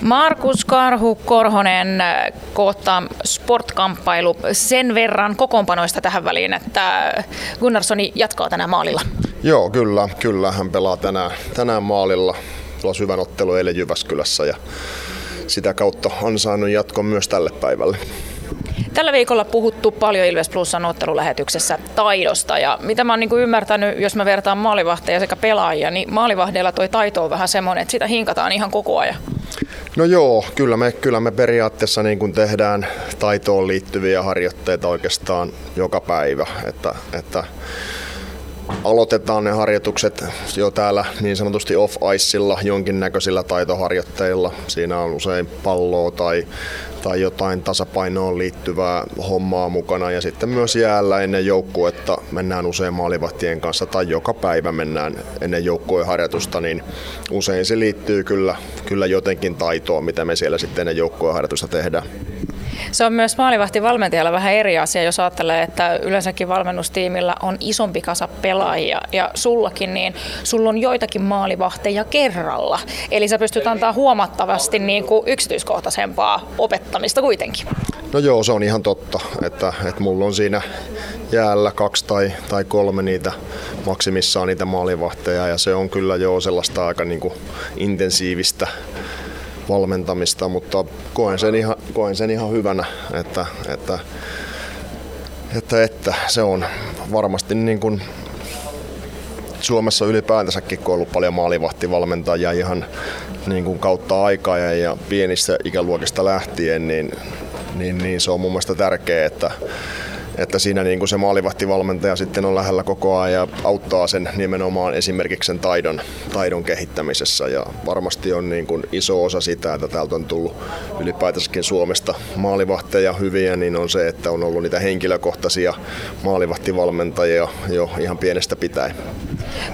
Markus Karhu Korhonen koottaa sportkamppailu sen verran kokoonpanoista tähän väliin, että Gunnarssoni jatkaa tänään maalilla. Joo, kyllä, kyllä. Hän pelaa tänään, tänään maalilla. Pelasi hyvän ottelu eilen Jyväskylässä ja sitä kautta on saanut jatkon myös tälle päivälle. Tällä viikolla puhuttu paljon Ilves Plusan ottelulähetyksessä taidosta ja mitä mä oon niin ymmärtänyt, jos mä vertaan maalivahteja sekä pelaajia, niin maalivahdeilla toi taito on vähän semmoinen, että sitä hinkataan ihan koko ajan. No joo, kyllä me, kyllä me periaatteessa niin kuin tehdään taitoon liittyviä harjoitteita oikeastaan joka päivä. Että, että aloitetaan ne harjoitukset jo täällä niin sanotusti off-iceilla, jonkinnäköisillä taitoharjoitteilla. Siinä on usein palloa tai, tai jotain tasapainoon liittyvää hommaa mukana. Ja sitten myös jäällä ennen joukkuetta mennään usein maalivahtien kanssa tai joka päivä mennään ennen joukkueen harjoitusta, niin usein se liittyy kyllä, kyllä jotenkin taitoon, mitä me siellä sitten ennen joukkueen harjoitusta tehdään. Se on myös maalivahtivalmentajalla vähän eri asia, jos ajattelee, että yleensäkin valmennustiimillä on isompi kasa pelaajia ja sullakin, niin sulla on joitakin maalivahteja kerralla. Eli sä pystyt antaa huomattavasti niin kuin yksityiskohtaisempaa opettamista kuitenkin. No joo, se on ihan totta, että, että mulla on siinä jäällä kaksi tai, tai kolme niitä maksimissaan niitä maalivahteja ja se on kyllä jo sellaista aika niin kuin intensiivistä valmentamista, mutta koen sen ihan, koen sen ihan hyvänä, että, että, että, että se on varmasti niin kuin Suomessa ylipäätänsäkin, kun on ollut paljon maalivahtivalmentajia ihan niin kuin kautta aikaa ja, ja pienistä ikäluokista lähtien, niin, niin, niin se on mun mielestä tärkeää, että, että siinä niin kuin se maalivahtivalmentaja sitten on lähellä koko ajan ja auttaa sen nimenomaan esimerkiksi sen taidon, taidon kehittämisessä ja varmasti on niin kuin iso osa sitä, että täältä on tullut ylipäätänsäkin Suomesta maalivahteja hyviä, niin on se, että on ollut niitä henkilökohtaisia maalivahtivalmentajia jo ihan pienestä pitäen.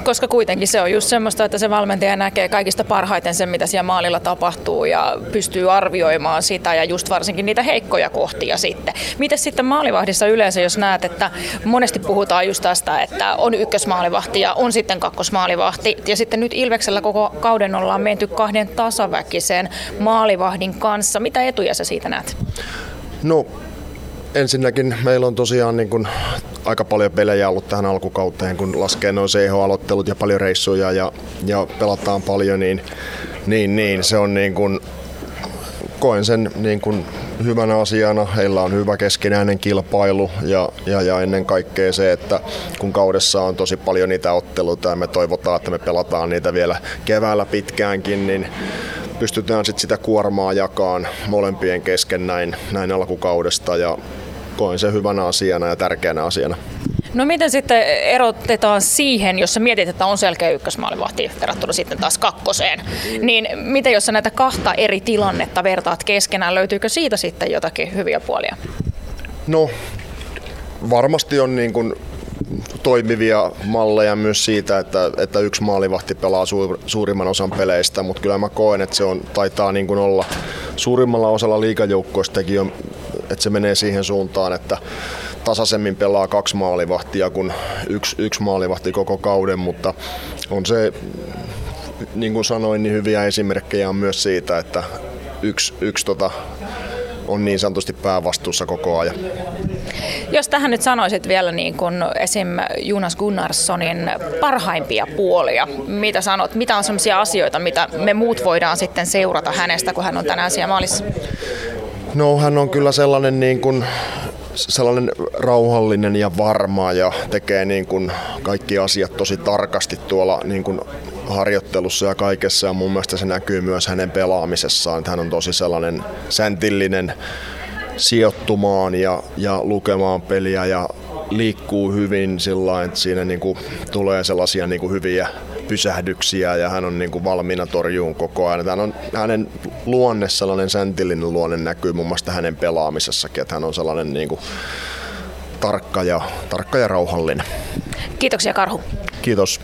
Koska kuitenkin se on just semmoista, että se valmentaja näkee kaikista parhaiten sen, mitä siellä maalilla tapahtuu ja pystyy arvioimaan sitä ja just varsinkin niitä heikkoja kohtia sitten. Miten sitten maalivahdissa yleensä, jos näet, että monesti puhutaan just tästä, että on ykkösmaalivahti ja on sitten kakkosmaalivahti ja sitten nyt Ilveksellä koko kauden ollaan menty kahden tasaväkisen maalivahdin kanssa. Mitä etuja sä siitä näet? No ensinnäkin meillä on tosiaan niin kuin aika paljon pelejä ollut tähän alkukauteen, kun laskee noin CH-aloittelut ja paljon reissuja ja, ja pelataan paljon, niin, niin, niin se on niin kuin, koen sen niin kuin hyvänä asiana. Heillä on hyvä keskinäinen kilpailu ja, ja, ja ennen kaikkea se, että kun kaudessa on tosi paljon niitä otteluita ja me toivotaan, että me pelataan niitä vielä keväällä pitkäänkin, niin pystytään sit sitä kuormaa jakaan molempien kesken näin, näin alkukaudesta ja koen sen hyvänä asiana ja tärkeänä asiana. No miten sitten erotetaan siihen, jos sä mietit, että on selkeä ykkösmaalivahti verrattuna sitten taas kakkoseen, niin miten jos sä näitä kahta eri tilannetta vertaat keskenään, löytyykö siitä sitten jotakin hyviä puolia? No varmasti on niin kuin toimivia malleja myös siitä, että, että yksi maalivahti pelaa suur, suurimman osan peleistä, mutta kyllä mä koen, että se on, taitaa niin kuin olla suurimmalla osalla liikajoukkoistakin, että se menee siihen suuntaan, että tasaisemmin pelaa kaksi maalivahtia kuin yksi, yksi maalivahti koko kauden, mutta on se, niin kuin sanoin, niin hyviä esimerkkejä on myös siitä, että yksi, yksi tota, on niin sanotusti päävastuussa koko ajan. Jos tähän nyt sanoisit vielä niin kuin esim. Jonas Gunnarssonin parhaimpia puolia, mitä sanot, mitä on sellaisia asioita, mitä me muut voidaan sitten seurata hänestä, kun hän on tänään siellä maalissa? No hän on kyllä sellainen niin kuin sellainen rauhallinen ja varma ja tekee niin kuin kaikki asiat tosi tarkasti tuolla niin kuin harjoittelussa ja kaikessa ja mun mielestä se näkyy myös hänen pelaamisessaan, että hän on tosi sellainen säntillinen sijoittumaan ja, ja lukemaan peliä ja liikkuu hyvin sillä että siinä niin kuin tulee sellaisia niin kuin hyviä pysähdyksiä ja hän on niin kuin valmiina torjuun koko ajan. Hän on, hänen luonne, sellainen säntillinen luonne näkyy muun muassa hänen pelaamisessakin, että hän on sellainen niin kuin tarkka, ja, tarkka ja rauhallinen. Kiitoksia Karhu. Kiitos.